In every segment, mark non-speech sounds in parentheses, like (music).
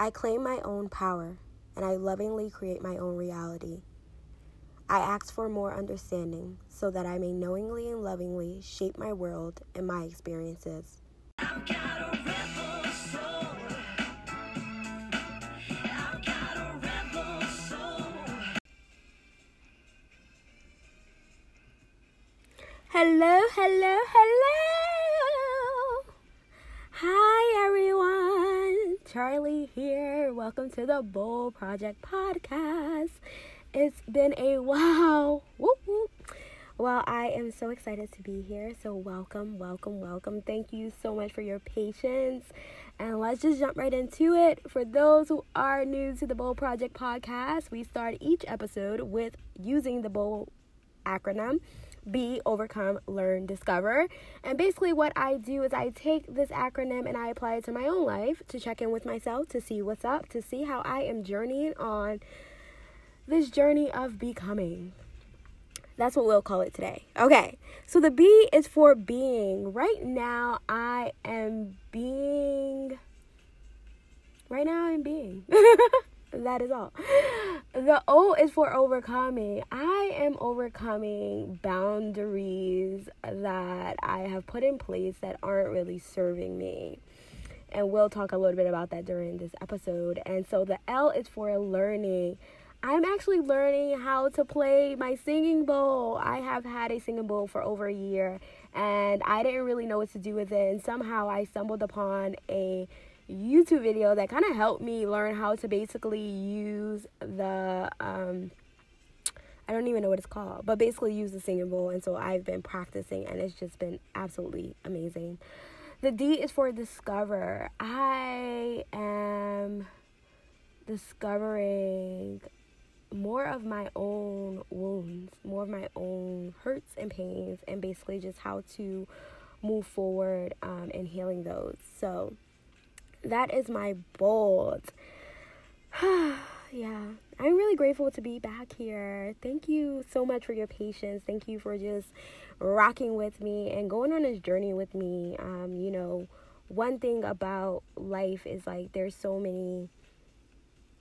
I claim my own power and I lovingly create my own reality. I ask for more understanding so that I may knowingly and lovingly shape my world and my experiences. Hello, hello, hello. Hi. Charlie here. Welcome to the Bold Project Podcast. It's been a while. Whoop, whoop. Well, I am so excited to be here. So, welcome, welcome, welcome. Thank you so much for your patience. And let's just jump right into it. For those who are new to the Bold Project Podcast, we start each episode with using the Bold acronym be, overcome, learn, discover. And basically, what I do is I take this acronym and I apply it to my own life to check in with myself, to see what's up, to see how I am journeying on this journey of becoming. That's what we'll call it today. Okay, so the B is for being. Right now, I am being. Right now, I'm being. (laughs) that is all. The O is for overcoming. I am overcoming boundaries that I have put in place that aren't really serving me. And we'll talk a little bit about that during this episode. And so the L is for learning. I'm actually learning how to play my singing bowl. I have had a singing bowl for over a year and I didn't really know what to do with it. And somehow I stumbled upon a YouTube video that kind of helped me learn how to basically use the um I don't even know what it's called, but basically use the singing bowl and so I've been practicing and it's just been absolutely amazing. The D is for discover. I am discovering more of my own wounds, more of my own hurts and pains, and basically just how to move forward um, in healing those. So, that is my bold. (sighs) yeah, I'm really grateful to be back here. Thank you so much for your patience. Thank you for just rocking with me and going on this journey with me. Um, you know, one thing about life is like there's so many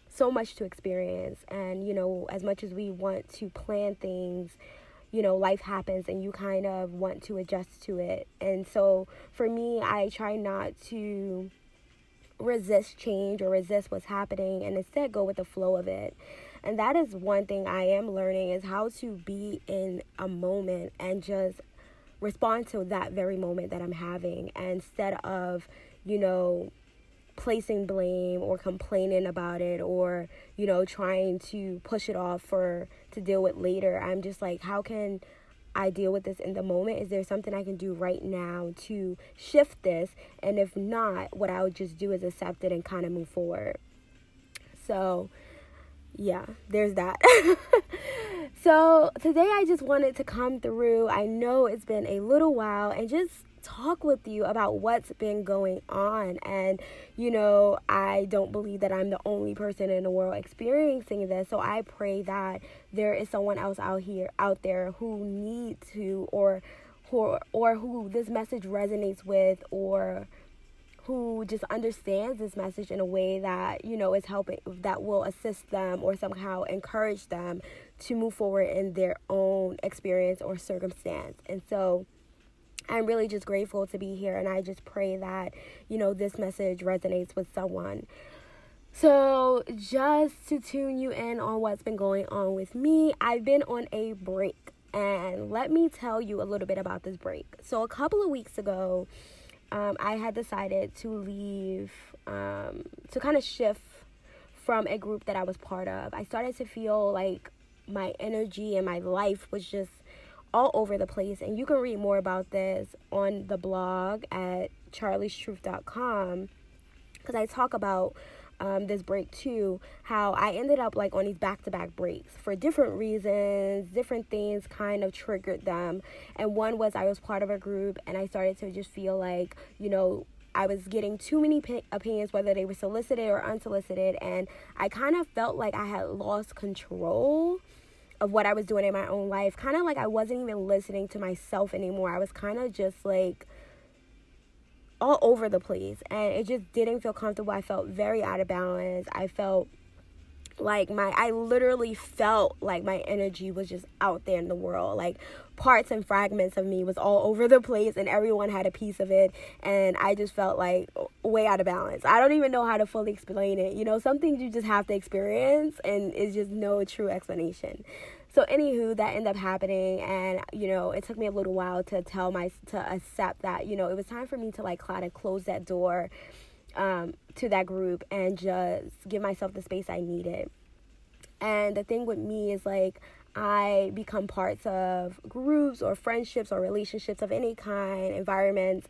so much to experience and you know as much as we want to plan things you know life happens and you kind of want to adjust to it and so for me i try not to resist change or resist what's happening and instead go with the flow of it. And that is one thing I am learning is how to be in a moment and just respond to that very moment that I'm having instead of, you know, placing blame or complaining about it or, you know, trying to push it off for to deal with later. I'm just like how can I deal with this in the moment? Is there something I can do right now to shift this? And if not, what I would just do is accept it and kind of move forward. So, yeah, there's that. (laughs) so, today I just wanted to come through. I know it's been a little while and just talk with you about what's been going on. And, you know, I don't believe that I'm the only person in the world experiencing this. So I pray that there is someone else out here, out there who needs to, or, or, or who this message resonates with, or who just understands this message in a way that you know is helping that will assist them or somehow encourage them to move forward in their own experience or circumstance and so I'm really just grateful to be here and I just pray that, you know, this message resonates with someone. So, just to tune you in on what's been going on with me, I've been on a break. And let me tell you a little bit about this break. So, a couple of weeks ago, um, I had decided to leave, um, to kind of shift from a group that I was part of. I started to feel like my energy and my life was just all over the place. And you can read more about this on the blog at charliestruth.com because I talk about um, this break too, how I ended up like on these back to back breaks for different reasons, different things kind of triggered them. And one was I was part of a group and I started to just feel like, you know, I was getting too many p- opinions, whether they were solicited or unsolicited, and I kind of felt like I had lost control of what I was doing in my own life. Kind of like I wasn't even listening to myself anymore. I was kind of just like all over the place and it just didn't feel comfortable. I felt very out of balance. I felt like my I literally felt like my energy was just out there in the world. Like parts and fragments of me was all over the place and everyone had a piece of it and I just felt like way out of balance. I don't even know how to fully explain it. You know, some things you just have to experience and it's just no true explanation. So anywho, that ended up happening, and you know, it took me a little while to tell my to accept that you know it was time for me to like kind of close that door um, to that group and just give myself the space I needed. And the thing with me is like I become parts of groups or friendships or relationships of any kind, environments.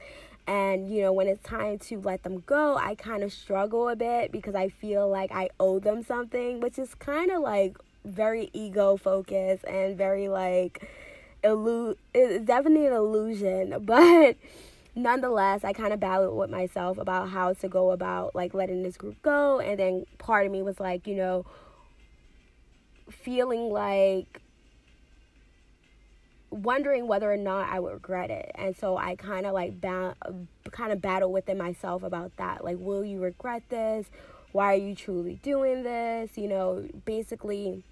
And, you know, when it's time to let them go, I kind of struggle a bit because I feel like I owe them something, which is kind of like very ego focused and very like illu- it's definitely an illusion (laughs) but nonetheless i kind of battled with myself about how to go about like letting this group go and then part of me was like you know feeling like wondering whether or not I would regret it. And so I kind of like ba- kind of battle within myself about that. Like will you regret this? Why are you truly doing this? You know, basically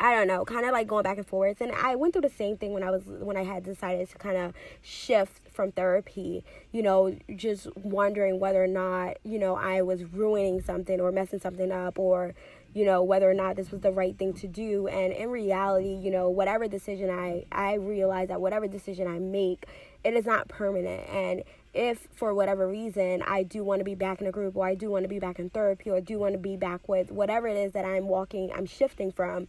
I don't know, kind of like going back and forth. And I went through the same thing when I was when I had decided to kind of shift from therapy. You know, just wondering whether or not you know I was ruining something or messing something up, or you know whether or not this was the right thing to do. And in reality, you know, whatever decision I I realize that whatever decision I make, it is not permanent. And if for whatever reason I do want to be back in a group or I do want to be back in therapy or do want to be back with whatever it is that I'm walking, I'm shifting from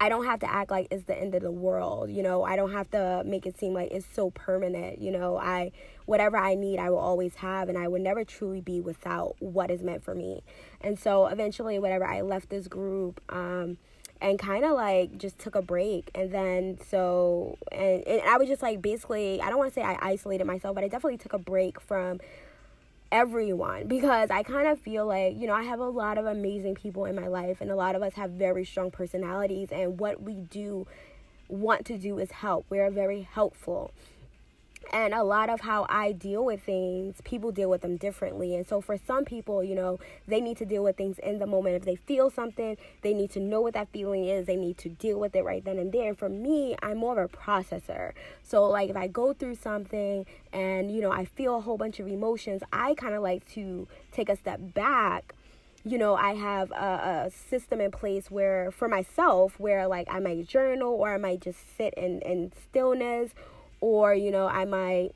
I don't have to act like it's the end of the world. You know, I don't have to make it seem like it's so permanent. You know, I whatever I need, I will always have, and I would never truly be without what is meant for me. And so eventually, whatever I left this group, um, and kind of like just took a break, and then so and, and I was just like basically, I don't want to say I isolated myself, but I definitely took a break from everyone because I kind of feel like, you know, I have a lot of amazing people in my life and a lot of us have very strong personalities and what we do want to do is help. We're very helpful and a lot of how I deal with things, people deal with them differently. And so for some people, you know, they need to deal with things in the moment. If they feel something, they need to know what that feeling is. They need to deal with it right then and there. And for me, I'm more of a processor. So like if I go through something and, you know, I feel a whole bunch of emotions, I kind of like to take a step back you know, I have a, a, system in place where, for myself, where like I might journal or I might just sit in, in stillness or you know i might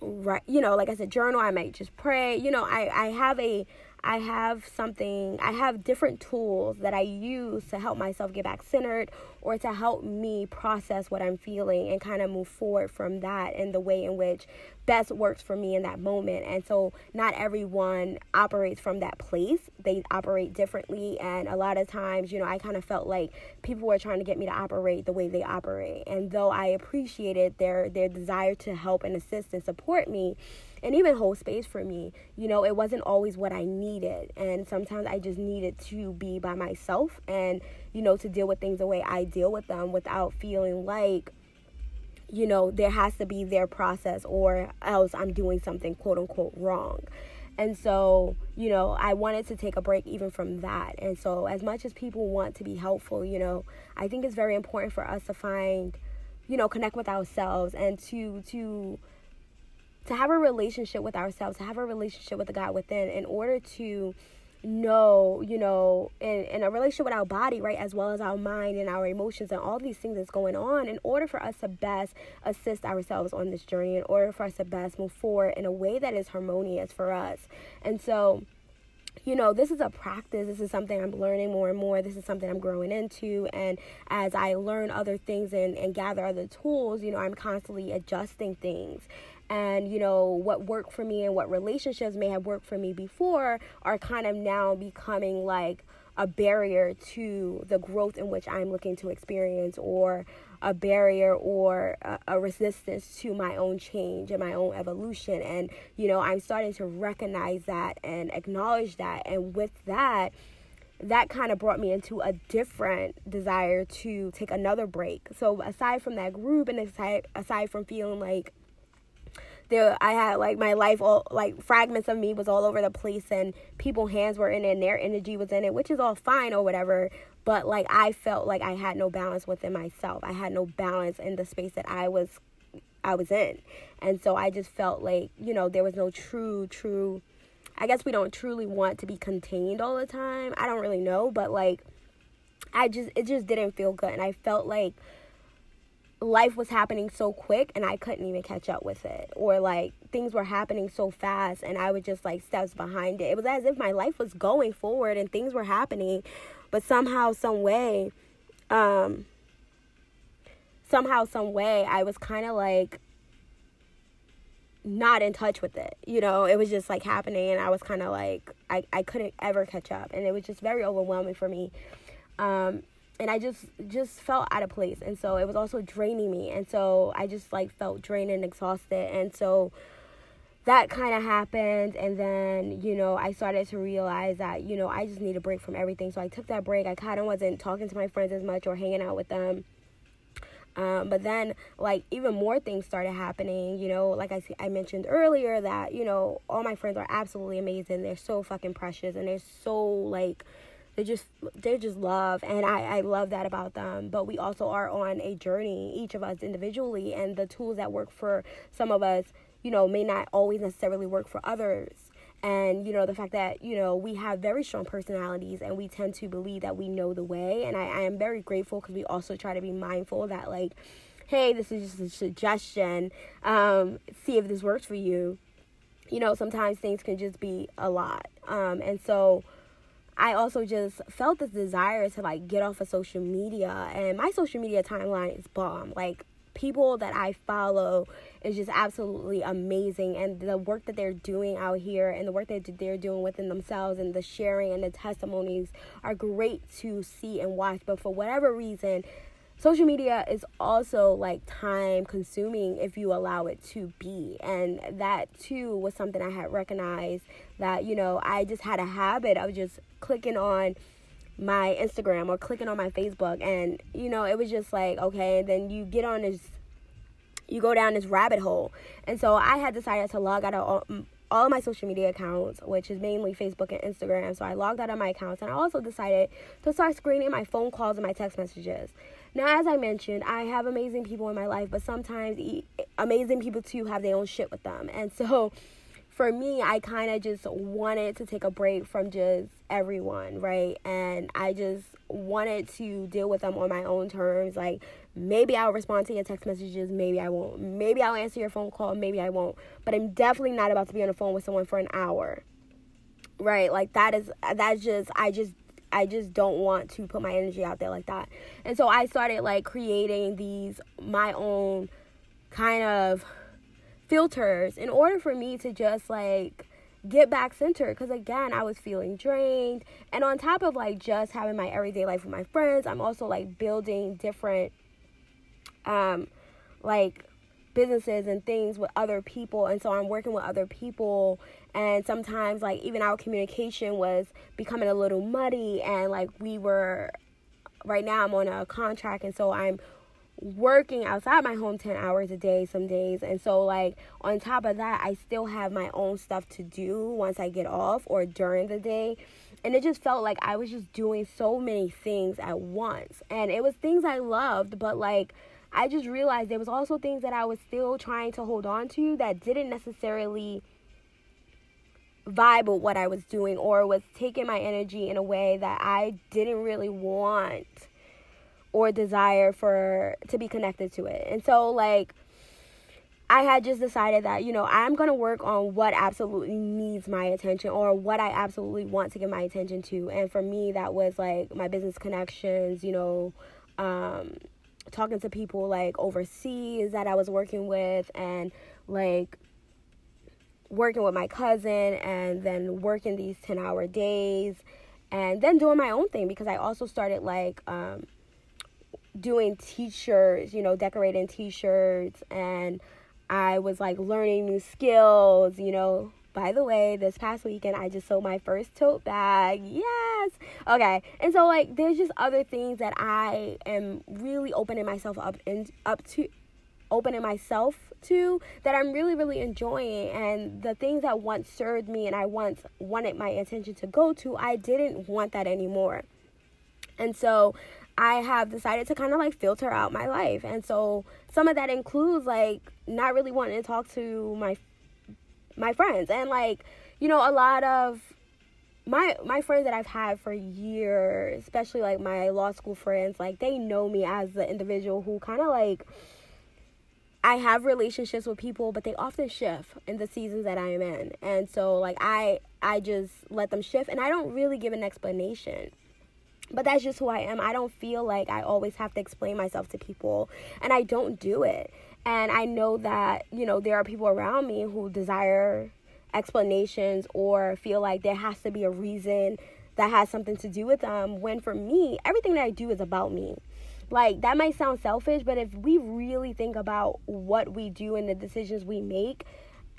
write you know like i said journal i might just pray. You know i i have a I have something, I have different tools that I use to help myself get back centered or to help me process what I'm feeling and kind of move forward from that in the way in which best works for me in that moment. And so, not everyone operates from that place, they operate differently. And a lot of times, you know, I kind of felt like people were trying to get me to operate the way they operate. And though I appreciated their, their desire to help and assist and support me, and even hold space for me. You know, it wasn't always what I needed. And sometimes I just needed to be by myself and, you know, to deal with things the way I deal with them without feeling like, you know, there has to be their process or else I'm doing something quote unquote wrong. And so, you know, I wanted to take a break even from that. And so, as much as people want to be helpful, you know, I think it's very important for us to find, you know, connect with ourselves and to to to have a relationship with ourselves, to have a relationship with the God within in order to know, you know, in, in a relationship with our body, right, as well as our mind and our emotions and all these things that's going on, in order for us to best assist ourselves on this journey, in order for us to best move forward in a way that is harmonious for us. And so, you know, this is a practice. This is something I'm learning more and more. This is something I'm growing into. And as I learn other things and, and gather other tools, you know, I'm constantly adjusting things and you know what worked for me and what relationships may have worked for me before are kind of now becoming like a barrier to the growth in which I'm looking to experience or a barrier or a, a, resistance to my own change and my own evolution. And you know I'm starting to recognize that and acknowledge that. And with that that kind of brought me into a different desire to take another break. So aside from that group and aside aside from feeling like there I had like my life all like fragments of me was all over the place and people hands were in it and their energy was in it, which is all fine or whatever. But like I felt like I had no balance within myself. I had no balance in the space that I was I was in. And so I just felt like, you know, there was no true, true I guess we don't truly want to be contained all the time. I don't really know, but like I just it just didn't feel good and I felt like life was happening so quick and I couldn't even catch up with it. Or like things were happening so fast and I was just like steps behind it. It was as if my life was going forward and things were happening, but somehow, some way, um, somehow, some way, I was kind of like not in touch with it. You know, it was just like happening and I was kind of like I, I couldn't ever catch up and it was just very overwhelming for me. Um, and I just just felt out of place. And so it was also draining me. And so I just like felt drained and exhausted. And so that kind of happened. And then you know I started to realize that you know I just need a break from everything. So I took that break. I kind of wasn't talking to my friends as much or hanging out with them. Um, but then like even more things started happening. You know like I, I mentioned earlier that you know all my friends are absolutely amazing. They're so fucking precious. And they're so like they just they just love and I, I love that about them. But we also are on a journey each of us individually and the tools that work for some of us you know may not always necessarily work for others. And you know the fact that you know we have very strong personalities and we tend to believe that we know the way. And i, I am very grateful because we also try to be mindful that like hey this is just a suggestion. Um, see if this works for you. You know sometimes things can just be a lot. Um, and so I also just felt this desire to like get off of social media and my social media timeline is bomb. Like people that I follow is just absolutely amazing and the work that they're doing out here and the work that they're doing within themselves and the sharing and the testimonies are great to see and watch but for whatever reason social media is also like time consuming if you allow it to be and that too was something i had recognized that you know i just had a habit of just clicking on my instagram or clicking on my facebook and you know it was just like okay then you get on this you go down this rabbit hole and so i had decided to log out of all, all of my social media accounts, which is mainly Facebook and Instagram. So I logged out of my accounts and I also decided to start screening my phone calls and my text messages. Now, as I mentioned, I have amazing people in my life, but sometimes amazing people too have their own shit with them. And so for me, I kind of just wanted to take a break from just everyone, right? And I just wanted to deal with them on my own terms. Like, maybe I'll respond to your text messages, maybe I won't. Maybe I'll answer your phone call, maybe I won't. But I'm definitely not about to be on the phone with someone for an hour. Right? Like that is that's just I just I just don't want to put my energy out there like that. And so I started like creating these my own kind of filters in order for me to just like get back centered. Because again i was feeling drained. And on top of like just having my everyday life with my friends i'm also like building different um like businesses and things with other people. And so i'm working with other people. And sometimes like even our communication was becoming a little muddy. And like we were right now i'm on a contract. And so i'm working outside my home 10 hours a day some days. And so like on top of that i still have my own stuff to do once i get off or during the day. And it just felt like i was just doing so many things at once. And it was things i loved but like i just realized there was also things that i was still trying to hold on to that didn't necessarily vibe with what I was doing or was taking my energy in a way that I didn't really want or desire for to be connected to it. And so like I had just decided that, you know, I'm going to work on what absolutely needs my attention or what I absolutely want to give my attention to. And for me that was like my business connections, you know, um talking to people like overseas that I was working with and like working with my cousin and then working these 10 hour days and then doing my own thing because I also started like um, doing t-shirts, you know, decorating t-shirts and I was like learning new skills, you know. By the way, this past weekend I just sold my first tote bag. Yes. Okay. And so like there's just other things that I am really opening myself up and up to opening myself to that I'm really, really enjoying. And the things that once served me and I once wanted my attention to go to, I didn't want that anymore. And so I have decided to kind of like filter out my life. And so some of that includes like not really wanting to talk to my my friends and like you know a lot of my my friends that I've had for years, especially like my law school friends, like they know me as the individual who kind of like I have relationships with people, but they often shift in the seasons that I am in. And so like I I just let them shift and I don't really give an explanation. But that's just who I am. I don't feel like I always have to explain myself to people and I don't do it. And I know that, you know, there are people around me who desire explanations or feel like there has to be a reason that has something to do with them when for me everything that i do is about me like that might sound selfish but if we really think about what we do and the decisions we make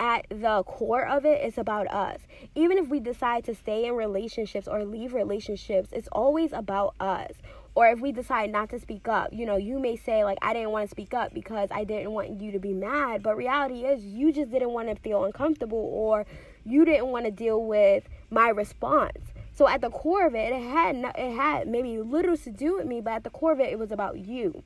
at the core of it it's about us. Even if we decide to stay in relationships or leave relationships it's always about us. Or if we decide not to speak up you know you may say like i didn't want to speak up because i didn't want you to be mad. But reality is you just didn't want to feel uncomfortable or you didn't want to deal with my response. So at the core of it it had it had maybe little to do with me but at the core of it it was about you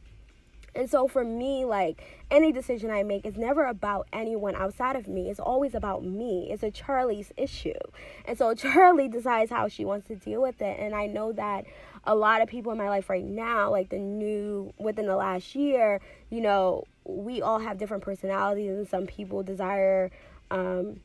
and so for me, like any decision I make is never about anyone outside of me. It's always about me. It's a Charlie's issue. And so (laughs) Charlie decides how she wants to deal with it. And I know that a lot of people in my life right now, like the new within the last year, you know, we all have different personalities and some people desire um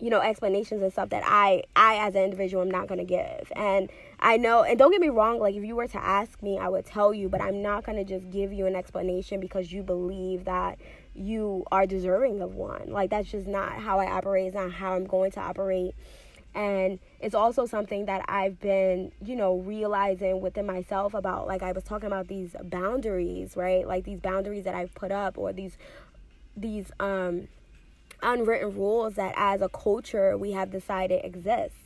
you know explanations and stuff that I I as an individual am not going to give. And I know and don't get me wrong, like if you were to ask me, I would tell you, but I'm not going to just give you an explanation because you believe that you are deserving of one. Like that's just not how I operate. It's not how I'm going to operate and it's also something that I've been, you know, realizing within myself about like I was talking about these boundaries, right? Like these boundaries that I've put up or these these um unwritten rules that as a culture we have decided exist.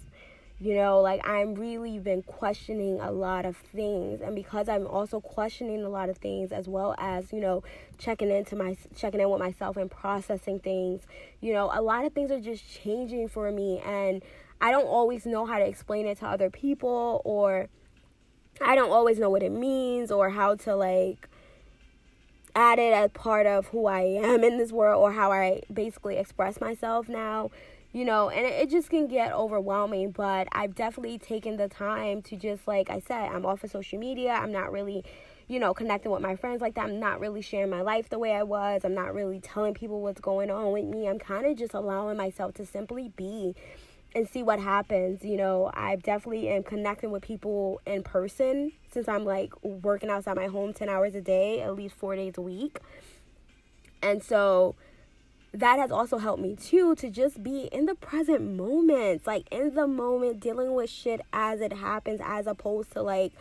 You know, like I'm really been questioning a lot of things. And because I'm also questioning a lot of things as well as, you know, checking into my checking in with myself and processing things, you know, a lot of things are just changing for me. And I don't always know how to explain it to other people or I don't always know what it means or how to like add it as part of who I am in this world or how I basically express myself now, you know, and it, just can get overwhelming. But I've definitely taken the time to just, like I said, I'm off of social media. I'm not really, you know, connecting with my friends like that. I'm not really sharing my life the way I was. I'm not really telling people what's going on with me. I'm kind of just allowing myself to simply be and see what happens. You know, I definitely am connecting with people in person since I'm like working outside my home 10 hours a day, at least four days a week. And so that has also helped me too to just be in the present moment, like in the moment, dealing with shit as it happens, as opposed to like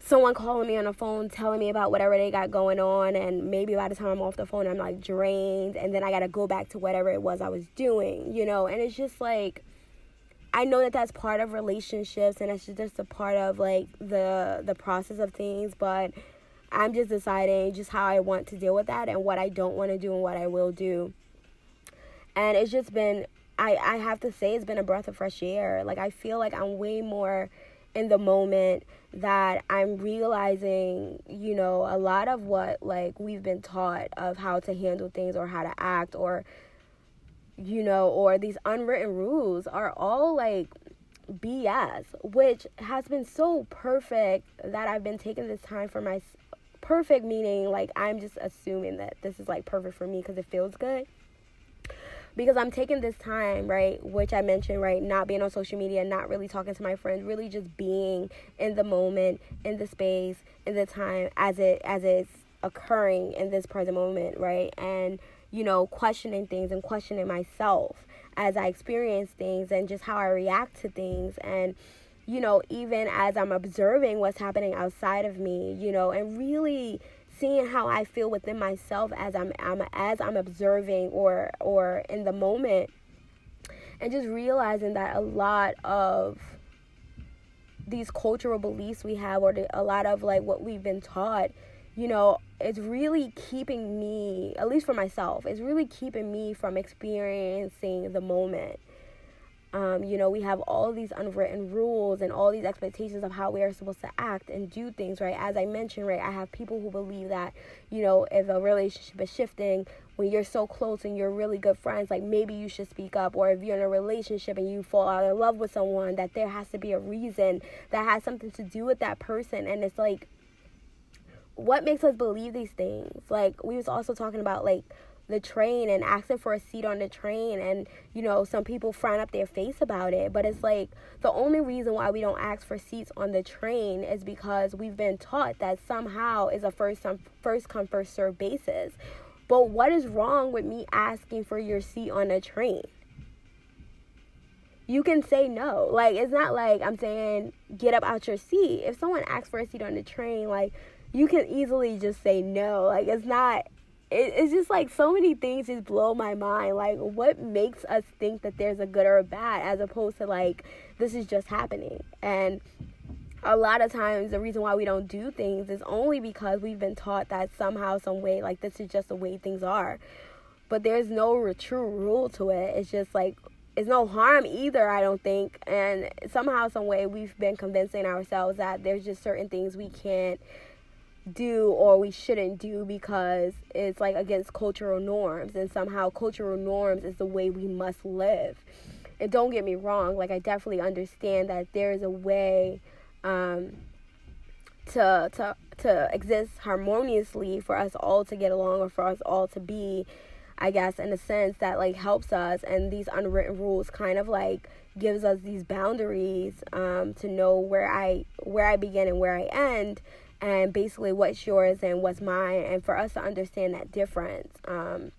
someone calling me on the phone telling me about whatever they got going on and maybe by the time I'm off the phone I'm like drained and then I got to go back to whatever it was I was doing, you know, and it's just like I know that that's part of relationships and that's just a part of like the the process of things, but I'm just deciding just how I want to deal with that and what I don't want to do and what I will do. And it's just been I I have to say it's been a breath of fresh air. Like I feel like I'm way more in the moment that I'm realizing, you know, a lot of what like we've been taught of how to handle things or how to act or you know, or these unwritten rules are all like BS, which has been so perfect that I've been taking this time for my perfect meaning like I'm just assuming that this is like perfect for me because it feels good because I'm taking this time, right, which I mentioned, right, not being on social media, not really talking to my friends, really just being in the moment, in the space, in the time as it as it's occurring in this present moment, right? And you know, questioning things and questioning myself as I experience things and just how I react to things and you know, even as I'm observing what's happening outside of me, you know, and really seeing how I feel within myself as I'm, I'm as I'm observing or or in the moment and just realizing that a lot of these cultural beliefs we have or a lot of like what we've been taught you know, it's really keeping me, at least for myself, it's really keeping me from experiencing the moment. Um, you know, we have all these unwritten rules and all these expectations of how we are supposed to act and do things, right? As I mentioned, right, I have people who believe that, you know, if a relationship is shifting, when you're so close and you're really good friends, like maybe you should speak up. Or if you're in a relationship and you fall out of love with someone, that there has to be a reason that has something to do with that person. And it's like, what makes us believe these things? Like, we was also talking about, like, the train and asking for a seat on the train and you know some people frown up their face about it. But it's like the only reason why we don't ask for seats on the train is because we've been taught that somehow is a first come first come first serve basis. But what is wrong with me asking for your seat on a train? You can say no. Like it's not like i'm saying get up out your seat. If someone asks for a seat on the train like you can easily just say no. Like it's not it, it's just like so many things just blow my mind. Like, what makes us think that there's a good or a bad as opposed to like this is just happening? And a lot of times, the reason why we don't do things is only because we've been taught that somehow, some way, like this is just the way things are. But there's no true rule to it. It's just like it's no harm either, I don't think. And somehow, some way, we've been convincing ourselves that there's just certain things we can't do or we shouldn't do because it's like against cultural norms. And somehow cultural norms is the way we must live. And don't get me wrong like i definitely understand that there is a way um, to to to exist harmoniously for us all to get along or for us all to be i guess in a sense that like helps us. And these unwritten rules kind of like gives us these boundaries um, to know where i where i begin and where i end and basically what's yours and what's mine and for us to understand that difference um,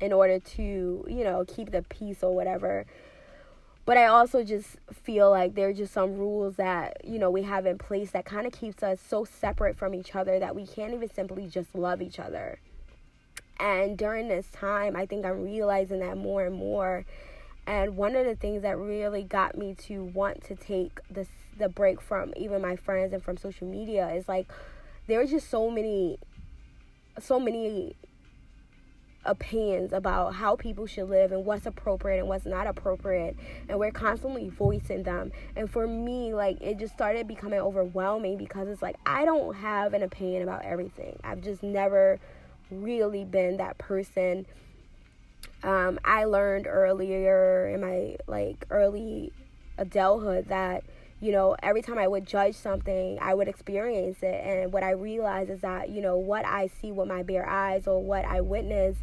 in order to you know keep the peace or whatever. But i also just feel like there are just some rules that you know we have in place that kind of keeps us so separate from each other that we can't even simply just love each other. And during this time i think i'm realizing that more and more. And one of the things that really got me to want to take this the break from even my friends and from social media. Is like there are just so many so many opinions about how people should live and what's appropriate and what's not appropriate. And we're constantly voicing them. And for me like it just started becoming overwhelming because it's like I don't have an opinion about everything. I've just never really been that person. Um, I learned earlier in my like early adulthood that you know, every time I would judge something, I would experience it. And what I realized is that, you know, what I see with my bare eyes or what I witness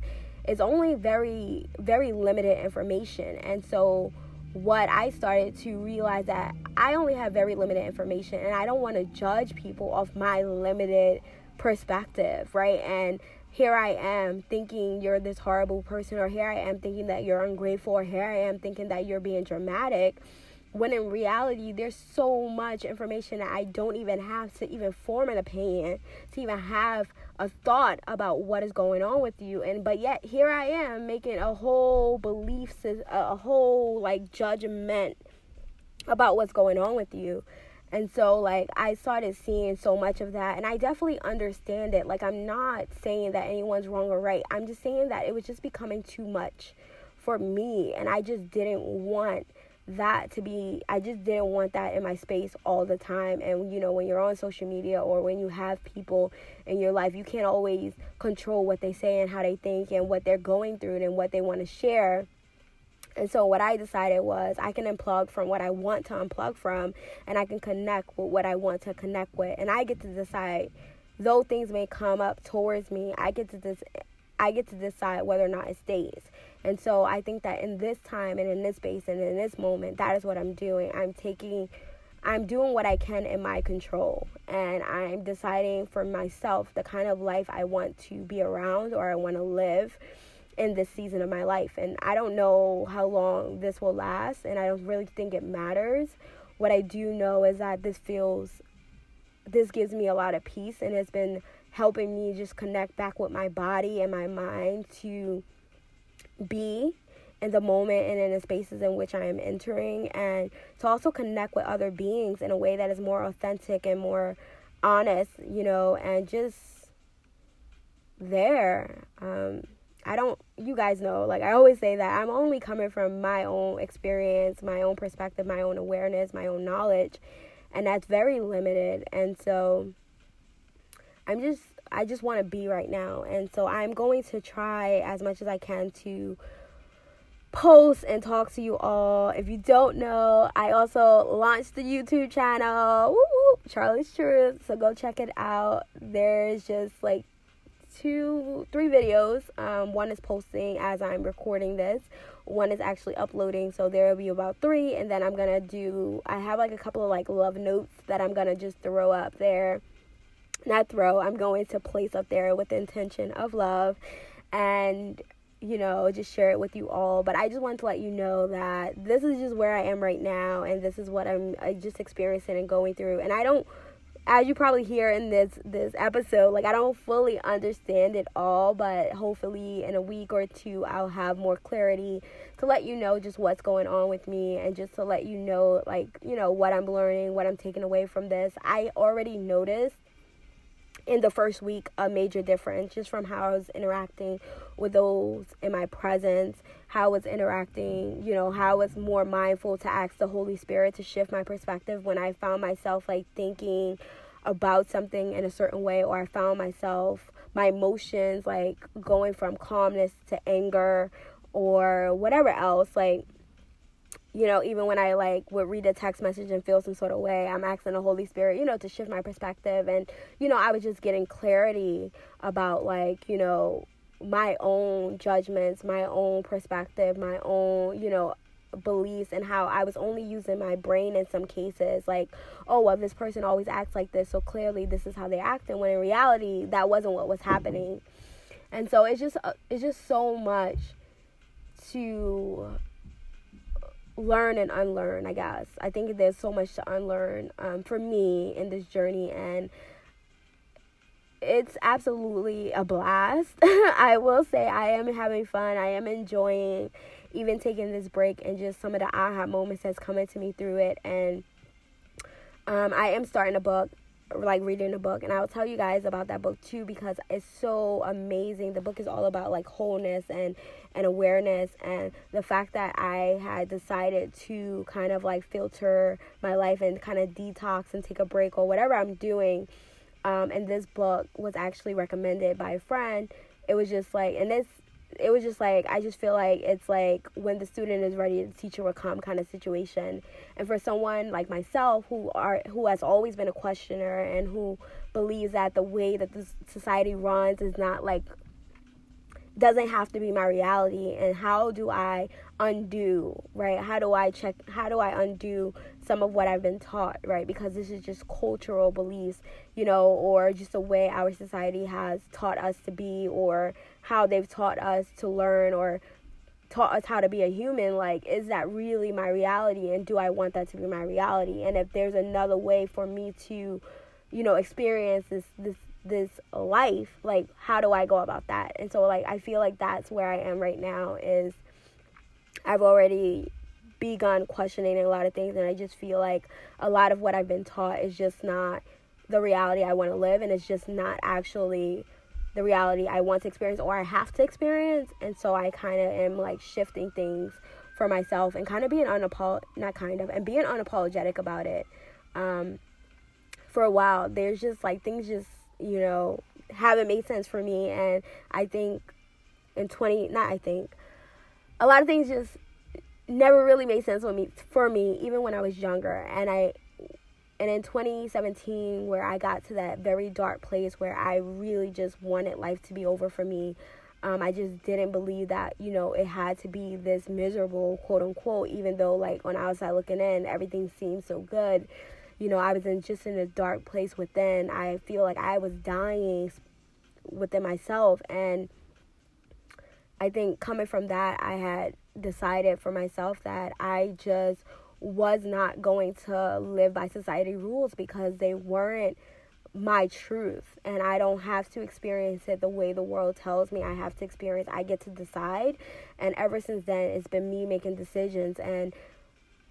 is only very, very limited information. And so, what I started to realize that I only have very limited information and I don't want to judge people off my limited perspective, right? And here I am thinking you're this horrible person, or here I am thinking that you're ungrateful, or here I am thinking that you're being dramatic when in reality there's so much information that I don't even have to even form an opinion to even have a thought about what is going on with you. And but yet here I am making a whole belief a whole like judgment about what's going on with you. And so like I started seeing so much of that and I definitely understand it. Like I'm not saying that anyone's wrong or right. I'm just saying that it was just becoming too much for me and I just didn't want that to be I just didn't want that in my space all the time. And you know when you're on social media or when you have people in your life you can't always control what they say and how they think and what they're going through and what they want to share. And so what I decided was I can unplug from what I want to unplug from and I can connect with what I want to connect with. And I get to decide though things may come up towards me I get to des- I get to decide whether or not it stays and so I think that in this time and in this space and in this moment, that is what I'm doing. I'm taking, I'm doing what I can in my control. And I'm deciding for myself the kind of life I want to be around or I want to live in this season of my life. And I don't know how long this will last, and I don't really think it matters. What I do know is that this feels, this gives me a lot of peace and it's been helping me just connect back with my body and my mind to be in the moment and in the spaces in which I am entering, and to also connect with other beings in a way that is more authentic and more honest, you know, and just there. Um, I don't, you guys know, like I always say that I'm only coming from my own experience, my own perspective, my own awareness, my own knowledge, and that's very limited. And so I'm just, I just want to be right now. And so I'm going to try as much as I can to post and talk to you all. If you don't know, I also launched the YouTube channel, Woo-woo, Charlie's Truth. So go check it out. There's just like two, three videos. Um, one is posting as I'm recording this. One is actually uploading, so there will be about three. And then I'm gonna do. I have like a couple of like love notes that I'm gonna just throw up there. Not throw. I'm going to place up there with the intention of love, and you know, just share it with you all. But I just want to let you know that this is just where I am right now, and this is what I'm uh, just experiencing and going through. And I don't as you probably hear in this this episode like i don't fully understand it all but hopefully in a week or two i'll have more clarity to let you know just what's going on with me and just to let you know like you know what i'm learning what i'm taking away from this i already noticed in the first week a major difference just from how I was interacting with those in my presence, how I was interacting, you know, how I was more mindful to ask the Holy Spirit to shift my perspective when I found myself like thinking about something in a certain way or I found myself my emotions like going from calmness to anger or whatever else like you know, even when I like would read a text message and feel some sort of way, I'm asking the Holy Spirit, you know, to shift my perspective. And, you know, I was just getting clarity about like, you know, my own judgments, my own perspective, my own, you know, beliefs and how I was only using my brain in some cases. Like, oh, well, this person always acts like this, so clearly this is how they act. And when in reality, that wasn't what was happening. And so it's just, uh, it's just so much to learn and unlearn, I guess. I think there's so much to unlearn um, for me in this journey, and it's absolutely a blast. (laughs) I will say I am having fun. I am enjoying even taking this break and just some of the aha moments that's coming to me through it. And um, I am starting a book like reading a book and I'll tell you guys about that book too because it's so amazing. The book is all about like wholeness and and awareness and the fact that I had decided to kind of like filter my life and kind of detox and take a break or whatever I'm doing. Um, and this book was actually recommended by a friend. It was just like and this it was just like I just feel like it's like when the student is ready, the teacher will come kind of situation. And for someone like myself who are who has always been a questioner and who believes that the way that this society runs is not like doesn't have to be my reality and how do I undo, right? How do I check how do I undo some of what I've been taught, right? Because this is just cultural beliefs, you know, or just the way our society has taught us to be or how they've taught us to learn or taught us how to be a human like is that really my reality and do I want that to be my reality? And if there's another way for me to you know experience this this this life like how do I go about that? And so like I feel like that's where I am right now is I've already begun questioning a lot of things and I just feel like a lot of what I've been taught is just not the reality I want to live and it's just not actually the reality I want to experience or I have to experience. And so I kind of am like shifting things for myself and kind of being unapol not kind of and being unapologetic about it. Um, for a while, there's just like things just you know haven't made sense for me, and I think in 20 not I think a lot of things just never really made sense for me for me even when I was younger, and I and in 2017, where I got to that very dark place where I really just wanted life to be over for me, um, I just didn't believe that, you know, it had to be this miserable, quote unquote, even though, like, on outside looking in, everything seemed so good. You know, I was in just in a dark place within. I feel like I was dying within myself. And I think coming from that, I had decided for myself that I just was not going to live by society rules because they weren't my truth and I don't have to experience it the way the world tells me I have to experience. I get to decide. And ever since then, it's been me making decisions and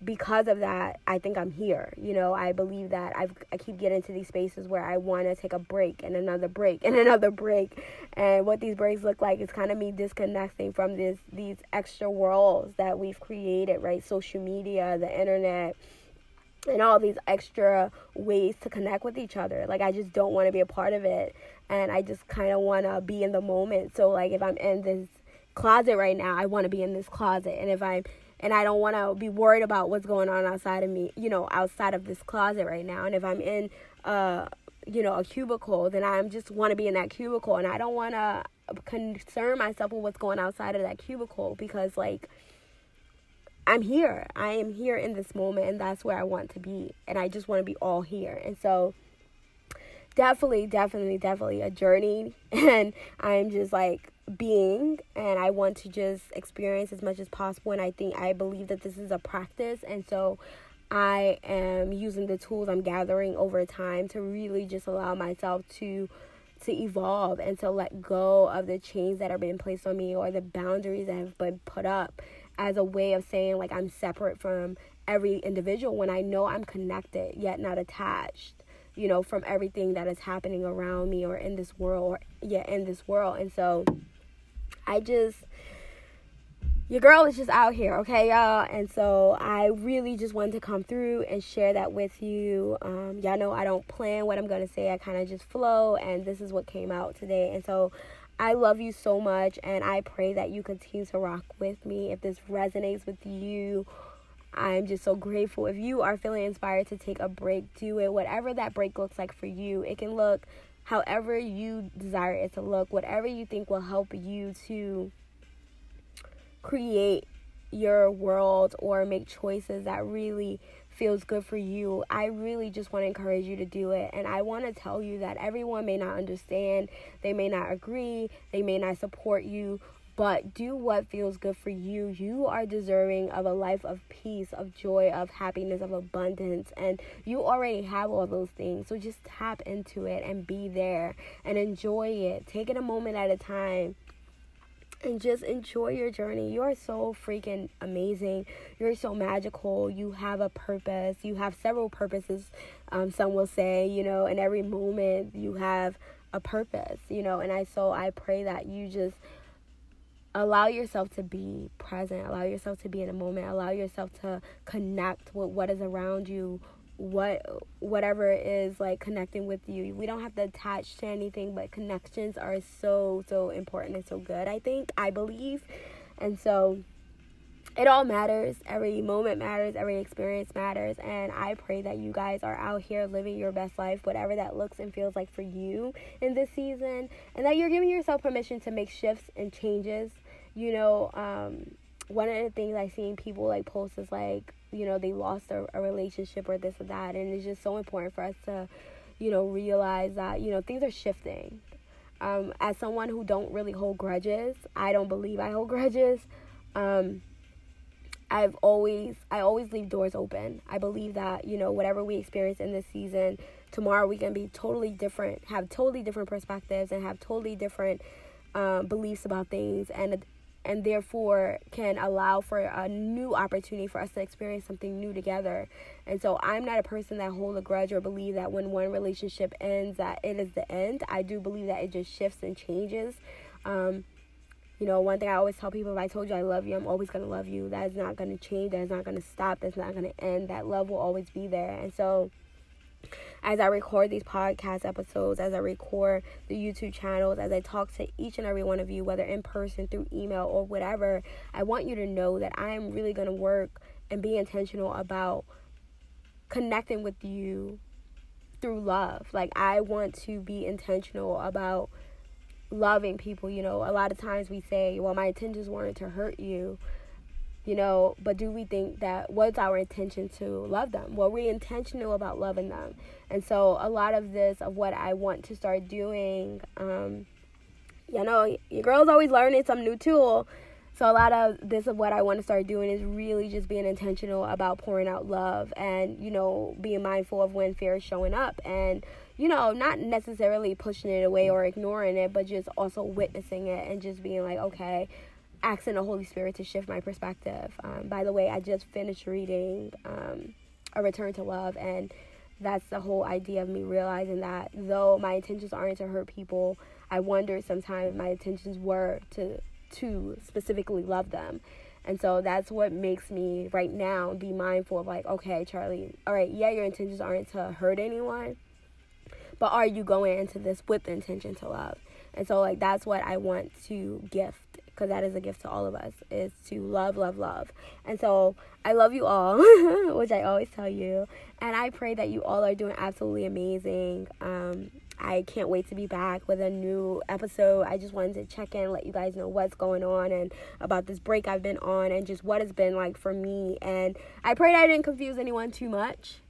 because of that, I think I'm here. You know, I believe that I've, I keep getting to these spaces where I want to take a break and another break (laughs) and another break. And what these breaks look like is kind of me disconnecting from this these extra worlds that we've created, right? Social media, the internet, and all these extra ways to connect with each other. Like I just don't want to be a part of it, and I just kind of want to be in the moment. So like if I'm in this closet right now, I want to be in this closet, and if I'm and I don't want to be worried about what's going on outside of me, you know, outside of this closet right now. And if I'm in, uh, you know, a cubicle, then I just want to be in that cubicle, and I don't want to concern myself with what's going outside of that cubicle because, like, I'm here. I am here in this moment, and that's where I want to be, and I just want to be all here. And so, definitely, definitely, definitely a journey, (laughs) and I'm just like being and I want to just experience as much as possible. And I think I believe that this is a practice. And so I am using the tools I'm gathering over time to really just allow myself to to evolve and to let go of the chains that are being placed on me or the boundaries that have been put up as a way of saying like I'm separate from every individual when I know I'm connected yet not attached you know from everything that is happening around me or in this world or yeah, in this world and so I just your girl is just out here, okay, y'all? And so I really just wanted to come through and share that with you. Um, y'all know I don't plan what I'm going to say, I kind of just flow, and this is what came out today. And so I love you so much, and I pray that you continue to rock with me. If this resonates with you, I'm just so grateful. If you are feeling inspired to take a break, do it. Whatever that break looks like for you, it can look however you desire it to look, whatever you think will help you to create your world or make choices that really feels good for you. I really just want to encourage you to do it. And I want to tell you that everyone may not understand, they may not agree, they may not support you, but do what feels good for you. You are deserving of a life of peace, of joy, of happiness, of abundance, and you already have all those things. So just tap into it and be there and enjoy it. Take it a moment at a time and just enjoy your journey. You are so freaking amazing. You're so magical. You have a purpose. You have several purposes, um, some will say, you know, in every moment you have a purpose, you know, and I so I pray that you just allow yourself to be present allow yourself to be in a moment allow yourself to connect with what is around you what whatever is like connecting with you. We don't have to attach to anything but connections are so so important and so good i think i believe. And so it all matters. Every moment matters. Every experience matters. And i pray that you guys are out here living your best life whatever that looks and feels like for you in this season and that you're giving yourself permission to make shifts and changes you know, um, one of the things I seen people like post is like, you know, they lost a, a relationship or this or that, and it's just so important for us to, you know, realize that you know things are shifting. Um, as someone who don't really hold grudges, I don't believe I hold (laughs) grudges. Um, I've always I always leave doors open. I believe that you know whatever we experience in this season, tomorrow we can be totally different, have totally different perspectives, and have totally different um, beliefs about things, and and therefore can allow for a new opportunity for us to experience something new together. And so I'm not a person that hold a grudge or believe that when one relationship ends that it is the end. I do believe that it just shifts and changes. Um, you know, one thing I always tell people if I told you I love you, I'm always going to love you. That is not going to change. That is not going to stop. That's not going to end. That love will always be there. And so as I record these podcast episodes, as I record the YouTube channels, as I talk to each and every one of you, whether in person, through email, or whatever, I want you to know that I am really going to work and be intentional about connecting with you through love. Like, I want to be intentional about loving people. You know, a lot of times we say, well, my intentions weren't to hurt you you know but do we think that what's our intention to love them? We're intentional about loving them. And so a lot of this of what i want to start doing um you know your girl's always learning some new tool. So a lot of this of what i want to start doing is really just being intentional about pouring out love and you know being mindful of when fear is showing up and you know not necessarily pushing it away or ignoring it but just also witnessing it and just being like okay asking the Holy Spirit to shift my perspective. Um, by the way, I just finished reading um, A Return to Love, and that's the whole idea of me realizing that though my intentions aren't to hurt people, I wonder sometimes if my intentions were to to specifically love them. And so that's what makes me right now be mindful of like, okay, Charlie, all right, yeah, your intentions aren't to hurt anyone, but are you going into this with the intention to love? And so like that's what I want to gift because that is a gift to all of us is to love love love. And so i love you all (laughs) which i always tell you. And i pray that you all are doing absolutely amazing. Um, i can't wait to be back with a new episode. I just wanted to check in let you guys know what's going on and about this break i've been on and just what it's been like for me. And i pray i didn't confuse anyone too much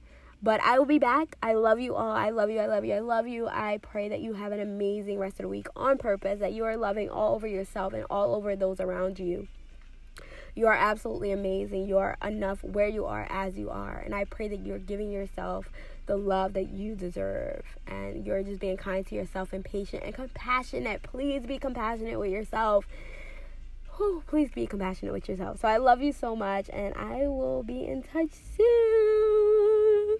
but I will be back. I love you all. I love you. I love you. I love you. I pray that you have an amazing rest of the week on purpose, that you are loving all over yourself and all over those around you. You are absolutely amazing. You are enough where you are as you are. And I pray that you're giving yourself the love that you deserve. And you're just being kind to yourself and patient and compassionate. Please be compassionate with yourself. Whew, please be compassionate with yourself. So I love you so much. And I will be in touch soon.